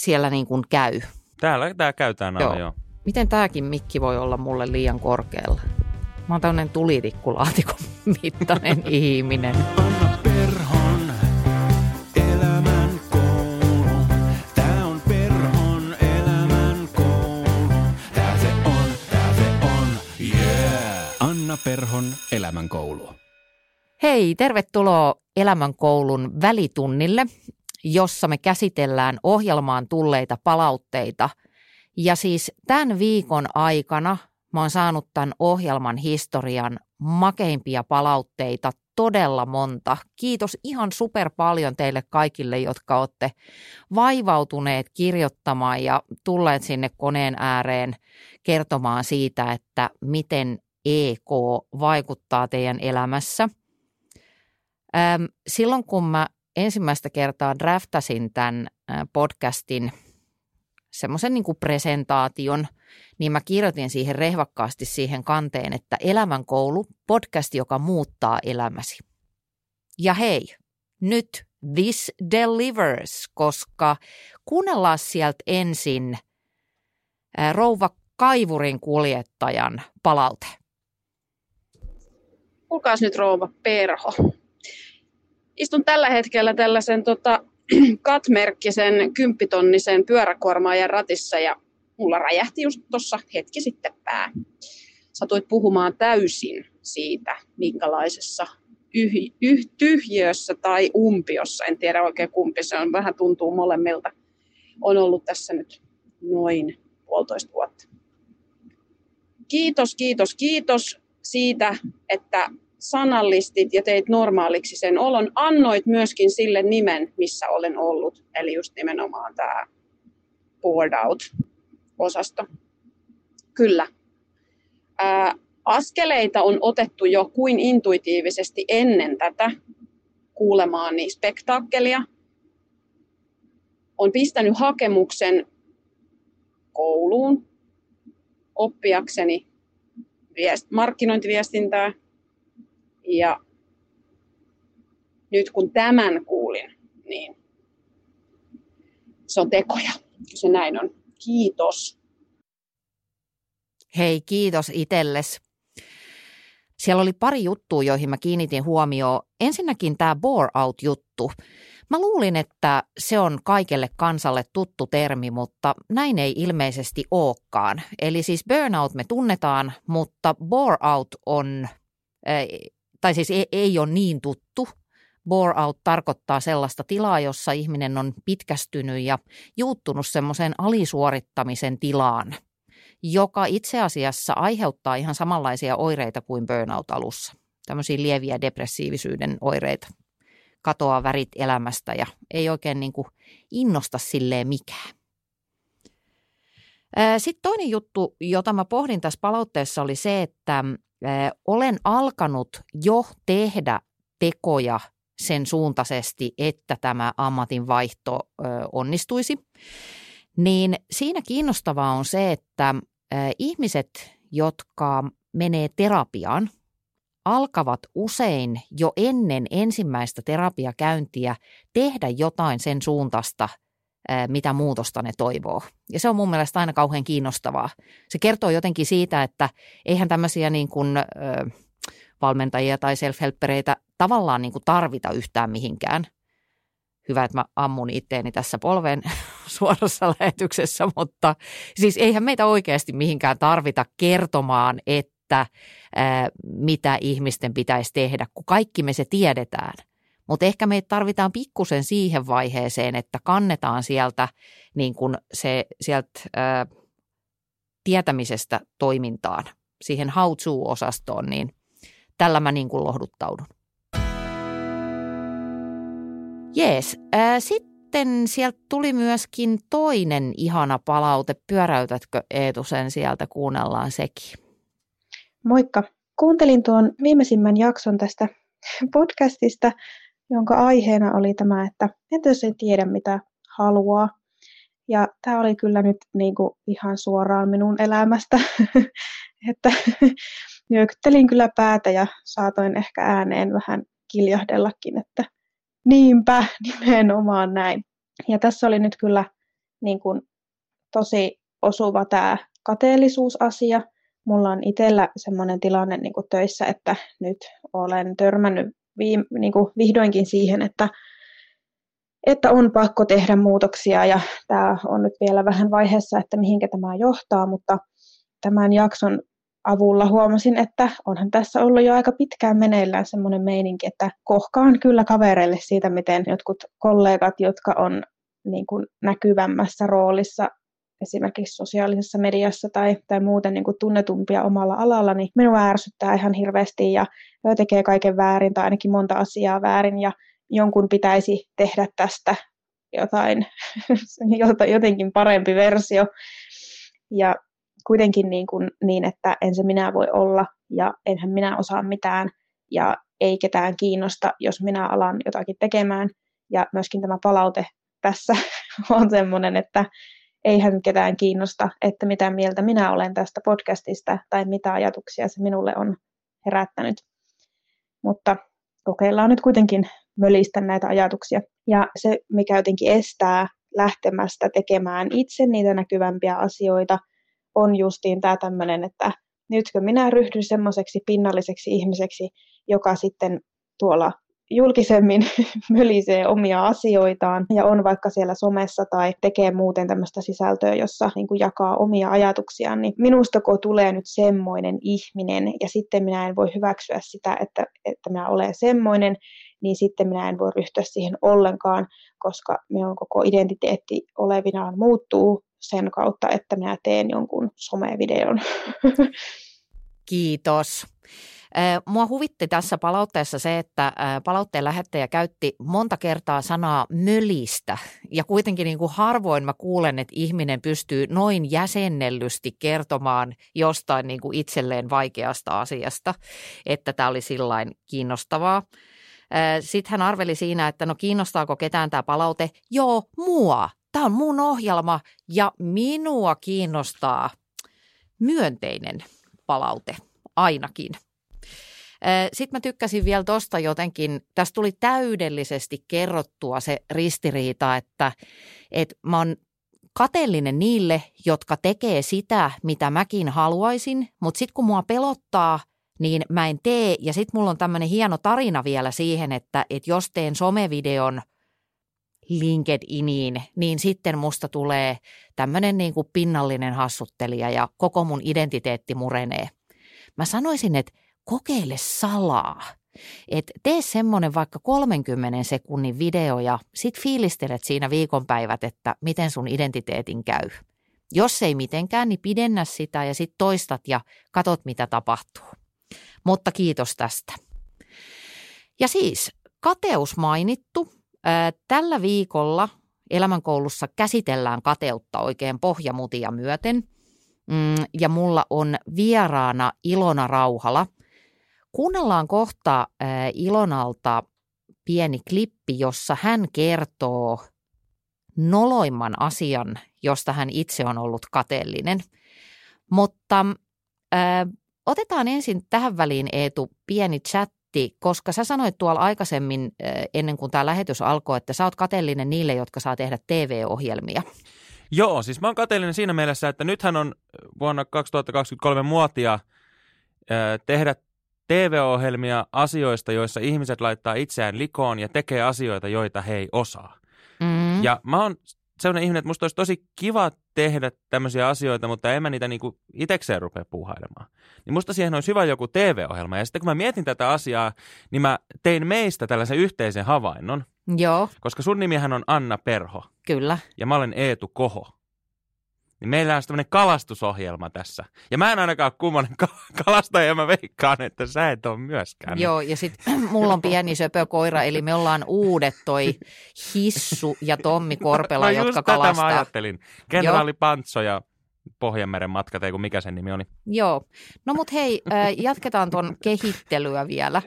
siellä niin kuin käy. Täällä tämä käy tänään, joo. joo. Miten tämäkin mikki voi olla mulle liian korkealla? Mä oon tämmönen tulitikkulaatiko mittainen ihminen. Anna Perhon elämän koulu. Tää on Perhon elämän koulu. Tää se on, tää se on, yeah. Anna Perhon elämän koulu. Hei, tervetuloa Elämänkoulun välitunnille, jossa me käsitellään ohjelmaan tulleita palautteita. Ja siis tämän viikon aikana mä oon saanut tämän ohjelman historian makeimpia palautteita todella monta. Kiitos ihan super paljon teille kaikille, jotka olette vaivautuneet kirjoittamaan ja tulleet sinne koneen ääreen kertomaan siitä, että miten EK vaikuttaa teidän elämässä. Silloin kun mä ensimmäistä kertaa draftasin tämän podcastin semmoisen niin presentaation, niin mä kirjoitin siihen rehvakkaasti siihen kanteen, että Elämänkoulu, podcast, joka muuttaa elämäsi. Ja hei, nyt this delivers, koska kuunnellaan sieltä ensin rouva Kaivurin kuljettajan palaute. Kuulkaas nyt rouva Perho. Istun tällä hetkellä tällaisen tota, katmerkkisen kymppitonnisen pyöräkuormaajan ratissa ja mulla räjähti just tuossa hetki sitten pää. Satuit puhumaan täysin siitä, minkälaisessa yh- yh- tyhjössä tai umpiossa, en tiedä oikein kumpi se on, vähän tuntuu molemmilta, on ollut tässä nyt noin puolitoista vuotta. Kiitos, kiitos, kiitos siitä, että sanallistit ja teit normaaliksi sen olon. Annoit myöskin sille nimen, missä olen ollut, eli just nimenomaan tämä board out-osasto. Kyllä. Ää, askeleita on otettu jo kuin intuitiivisesti ennen tätä kuulemaani spektaakkelia. On pistänyt hakemuksen kouluun oppiakseni viest- markkinointiviestintää, ja nyt kun tämän kuulin, niin se on tekoja. Se näin on. Kiitos. Hei, kiitos itelles. Siellä oli pari juttua, joihin mä kiinnitin huomioon. Ensinnäkin tämä bore out-juttu. Mä luulin, että se on kaikelle kansalle tuttu termi, mutta näin ei ilmeisesti olekaan. Eli siis burnout me tunnetaan, mutta bore out on tai siis ei, ei ole niin tuttu. Bore out tarkoittaa sellaista tilaa, jossa ihminen on pitkästynyt ja juuttunut semmoiseen alisuorittamisen tilaan, joka itse asiassa aiheuttaa ihan samanlaisia oireita kuin burnout alussa. Tämmöisiä lieviä depressiivisyyden oireita. Katoaa värit elämästä ja ei oikein niin kuin innosta silleen mikään. Sitten toinen juttu, jota mä pohdin tässä palautteessa oli se, että olen alkanut jo tehdä tekoja sen suuntaisesti, että tämä ammatinvaihto onnistuisi. Niin siinä kiinnostavaa on se, että ihmiset, jotka menee terapiaan, alkavat usein jo ennen ensimmäistä terapiakäyntiä tehdä jotain sen suuntaista – mitä muutosta ne toivoo. Ja se on mun mielestä aina kauhean kiinnostavaa. Se kertoo jotenkin siitä, että eihän tämmöisiä niin kuin, valmentajia tai self-helppereitä tavallaan niin kuin tarvita yhtään mihinkään. Hyvä, että mä ammun itteeni tässä polven suorassa lähetyksessä, mutta siis eihän meitä oikeasti mihinkään tarvita kertomaan, että mitä ihmisten pitäisi tehdä, kun kaikki me se tiedetään. Mutta ehkä me tarvitaan pikkusen siihen vaiheeseen, että kannetaan sieltä niin kun se, sieltä ää, tietämisestä toimintaan, siihen how to-osastoon, niin tällä mä niin kuin lohduttaudun. Jees, ää, sitten sieltä tuli myöskin toinen ihana palaute. Pyöräytätkö Eetu sen sieltä, kuunnellaan sekin. Moikka. Kuuntelin tuon viimeisimmän jakson tästä podcastista jonka aiheena oli tämä, että entä jos ei tiedä mitä haluaa. Ja tämä oli kyllä nyt niin kuin ihan suoraan minun elämästä, että nyökyttelin kyllä päätä ja saatoin ehkä ääneen vähän kiljahdellakin, että niinpä nimenomaan näin. Ja tässä oli nyt kyllä niin kuin tosi osuva tämä kateellisuusasia. Mulla on itsellä semmoinen tilanne niin kuin töissä, että nyt olen törmännyt viime, niin kuin vihdoinkin siihen, että, että on pakko tehdä muutoksia. Ja tämä on nyt vielä vähän vaiheessa, että mihinkä tämä johtaa, mutta tämän jakson avulla huomasin, että onhan tässä ollut jo aika pitkään meneillään semmoinen meininki, että kohkaan kyllä kavereille siitä, miten jotkut kollegat, jotka on niin kuin näkyvämmässä roolissa esimerkiksi sosiaalisessa mediassa tai, tai muuten niin kuin tunnetumpia omalla alalla, niin minua ärsyttää ihan hirveästi ja tekee kaiken väärin tai ainakin monta asiaa väärin ja jonkun pitäisi tehdä tästä jotain, jotenkin parempi versio. Ja kuitenkin niin, kuin, niin, että en se minä voi olla ja enhän minä osaa mitään ja ei ketään kiinnosta, jos minä alan jotakin tekemään. Ja myöskin tämä palaute tässä on sellainen, että eihän ketään kiinnosta, että mitä mieltä minä olen tästä podcastista tai mitä ajatuksia se minulle on herättänyt. Mutta kokeillaan nyt kuitenkin mölistä näitä ajatuksia. Ja se, mikä jotenkin estää lähtemästä tekemään itse niitä näkyvämpiä asioita, on justiin tämä tämmöinen, että nytkö minä ryhdyn semmoiseksi pinnalliseksi ihmiseksi, joka sitten tuolla julkisemmin mölisee omia asioitaan ja on vaikka siellä somessa tai tekee muuten tämmöistä sisältöä, jossa niin kuin jakaa omia ajatuksiaan, niin minustako tulee nyt semmoinen ihminen ja sitten minä en voi hyväksyä sitä, että, että minä olen semmoinen, niin sitten minä en voi ryhtyä siihen ollenkaan, koska minun koko identiteetti olevinaan muuttuu sen kautta, että minä teen jonkun somevideon. Kiitos. Mua huvitti tässä palautteessa se, että palautteen lähettäjä käytti monta kertaa sanaa mölistä ja kuitenkin niin kuin harvoin mä kuulen, että ihminen pystyy noin jäsennellysti kertomaan jostain niin kuin itselleen vaikeasta asiasta, että tämä oli sillain kiinnostavaa. Sitten hän arveli siinä, että no kiinnostaako ketään tämä palaute. Joo, mua. Tämä on mun ohjelma ja minua kiinnostaa myönteinen palaute ainakin. Sitten mä tykkäsin vielä tuosta jotenkin, tässä tuli täydellisesti kerrottua se ristiriita, että, että mä oon kateellinen niille, jotka tekee sitä, mitä mäkin haluaisin, mutta sitten kun mua pelottaa, niin mä en tee. Ja sitten mulla on tämmöinen hieno tarina vielä siihen, että, että jos teen somevideon LinkedIniin, niin sitten musta tulee tämmöinen niin kuin pinnallinen hassuttelija ja koko mun identiteetti murenee. Mä sanoisin, että kokeile salaa. Et tee semmoinen vaikka 30 sekunnin video ja sit fiilistelet siinä viikonpäivät, että miten sun identiteetin käy. Jos ei mitenkään, niin pidennä sitä ja sit toistat ja katot mitä tapahtuu. Mutta kiitos tästä. Ja siis kateus mainittu. Tällä viikolla elämänkoulussa käsitellään kateutta oikein pohjamutia myöten. Mm, ja mulla on vieraana Ilona Rauhala – Kuunnellaan kohta Ilonalta pieni klippi, jossa hän kertoo noloimman asian, josta hän itse on ollut kateellinen. Mutta äh, otetaan ensin tähän väliin Eetu pieni chatti, koska sä sanoit tuolla aikaisemmin äh, ennen kuin tämä lähetys alkoi, että sä oot kateellinen niille, jotka saa tehdä TV-ohjelmia. Joo, siis mä oon kateellinen siinä mielessä, että nythän on vuonna 2023 muotia äh, tehdä TV-ohjelmia asioista, joissa ihmiset laittaa itseään likoon ja tekee asioita, joita he ei osaa. Mm. Ja mä oon sellainen ihminen, että musta olisi tosi kiva tehdä tämmöisiä asioita, mutta en mä niitä niinku itekseen rupea puuhailemaan. Niin musta siihen olisi hyvä joku TV-ohjelma. Ja sitten kun mä mietin tätä asiaa, niin mä tein meistä tällaisen yhteisen havainnon. Joo. Koska sun nimihän on Anna Perho. Kyllä. Ja mä olen Eetu Koho niin meillä on tämmöinen kalastusohjelma tässä. Ja mä en ainakaan kummonen kalastaja, ja mä veikkaan, että sä et ole myöskään. Joo, ja sitten mulla on pieni söpökoira, eli me ollaan uudet toi Hissu ja Tommi Korpela, no jotka kalastaa. tätä mä ajattelin. Kenraali. Pantso ja Pohjanmeren matkat, ei kun mikä sen nimi oli. Joo. No mut hei, jatketaan ton kehittelyä vielä.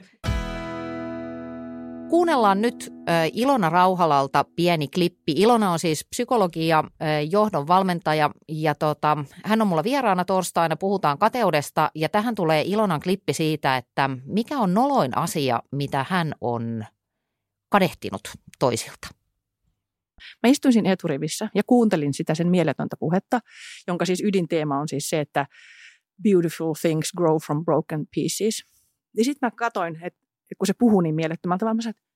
Kuunnellaan nyt Ilona Rauhalalta pieni klippi. Ilona on siis psykologi ja johdon valmentaja ja tota, hän on mulla vieraana torstaina, puhutaan kateudesta ja tähän tulee Ilonan klippi siitä, että mikä on noloin asia, mitä hän on kadehtinut toisilta. Mä istuin siinä eturivissä ja kuuntelin sitä sen mieletöntä puhetta, jonka siis ydinteema on siis se, että beautiful things grow from broken pieces. Ja sitten mä katoin, että kun se puhuu niin mielettömällä tavalla, mä sanoin, että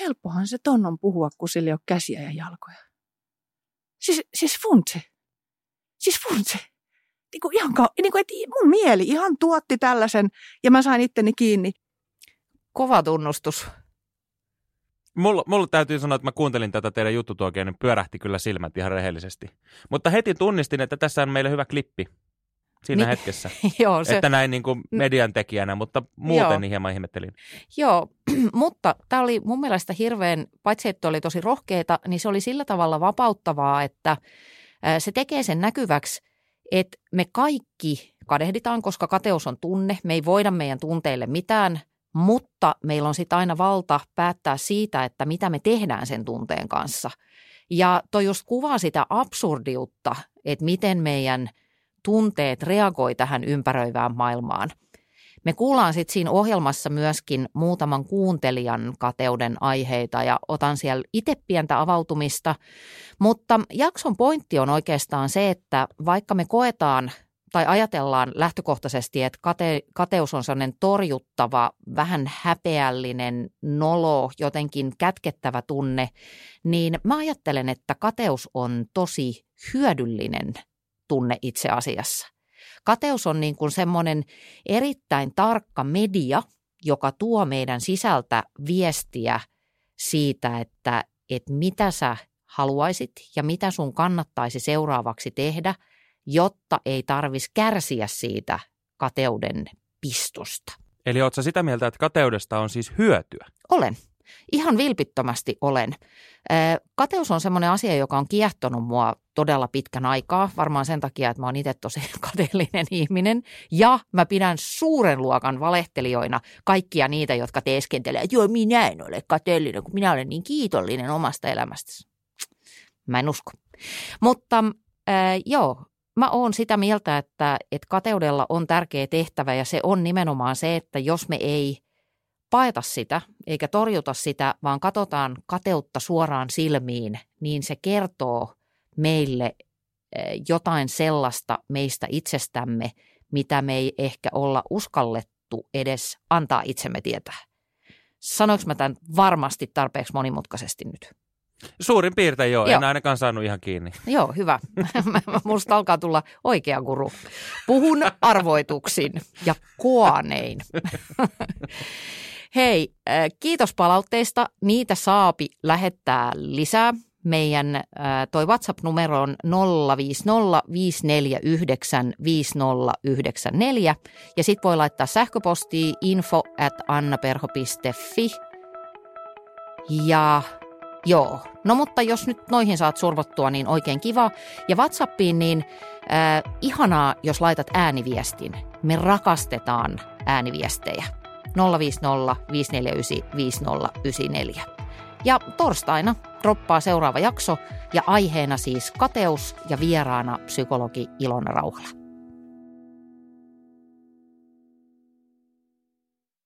helppohan se ton on puhua, kun sillä ei ole käsiä ja jalkoja. Siis, siis funtse. Siis funtse. Niin kuin ihan, niin kuin, että mun mieli ihan tuotti tällaisen ja mä sain itteni kiinni. Kova tunnustus. Mulla, mulla täytyy sanoa, että mä kuuntelin tätä teidän juttutuokea, niin pyörähti kyllä silmät ihan rehellisesti. Mutta heti tunnistin, että tässä on meille hyvä klippi siinä Niin. hetkessä. Joo, se, Että näin niin kuin median tekijänä, mutta muuten Joo. niin hieman ihmettelin. Joo, mutta tämä oli mun mielestä hirveän, paitsi että oli tosi rohkeita, niin se oli sillä tavalla vapauttavaa, että se tekee sen näkyväksi, että me kaikki kadehditaan, koska kateus on tunne. Me ei voida meidän tunteille mitään, mutta meillä on sitten aina valta päättää siitä, että mitä me tehdään sen tunteen kanssa. Ja toi just kuvaa sitä absurdiutta, että miten meidän tunteet reagoi tähän ympäröivään maailmaan. Me kuullaan sitten siinä ohjelmassa myöskin muutaman kuuntelijan kateuden aiheita ja otan siellä itse pientä avautumista. Mutta jakson pointti on oikeastaan se, että vaikka me koetaan tai ajatellaan lähtökohtaisesti, että kate, kateus on sellainen torjuttava, vähän häpeällinen, nolo, jotenkin kätkettävä tunne, niin mä ajattelen, että kateus on tosi hyödyllinen tunne itse asiassa. Kateus on niin kuin semmoinen erittäin tarkka media, joka tuo meidän sisältä viestiä siitä, että, että mitä sä haluaisit ja mitä sun kannattaisi seuraavaksi tehdä, jotta ei tarvitsisi kärsiä siitä kateuden pistosta. Eli sä sitä mieltä, että kateudesta on siis hyötyä? Olen. Ihan vilpittömästi olen. Kateus on semmoinen asia, joka on kiehtonut mua todella pitkän aikaa. Varmaan sen takia, että mä oon itse tosi kateellinen ihminen. Ja mä pidän suuren luokan valehtelijoina kaikkia niitä, jotka teeskentelee, että joo, minä en ole kateellinen, kun minä olen niin kiitollinen omasta elämästäsi. Mä en usko. Mutta ää, joo, mä oon sitä mieltä, että, että kateudella on tärkeä tehtävä ja se on nimenomaan se, että jos me ei paeta sitä eikä torjuta sitä, vaan katsotaan kateutta suoraan silmiin, niin se kertoo meille eh, jotain sellaista meistä itsestämme, mitä me ei ehkä olla uskallettu edes antaa itsemme tietää. Sanoinko mä tämän varmasti tarpeeksi monimutkaisesti nyt? Suurin piirtein joo, Joo. en ainakaan saanut ihan kiinni. Joo, hyvä. Musta alkaa tulla oikea guru. Puhun arvoituksin ja koanein. Hei, äh, kiitos palautteista. Niitä saapi lähettää lisää. Meidän äh, toi WhatsApp-numero on 050 549 5094 ja sit voi laittaa sähköpostia info at annaperho.fi. Ja Joo, no mutta jos nyt noihin saat survottua, niin oikein kiva. Ja WhatsAppiin niin äh, ihanaa, jos laitat ääniviestin. Me rakastetaan ääniviestejä. 050 549 5094. Ja torstaina droppaa seuraava jakso ja aiheena siis kateus ja vieraana psykologi Ilona Rauhala.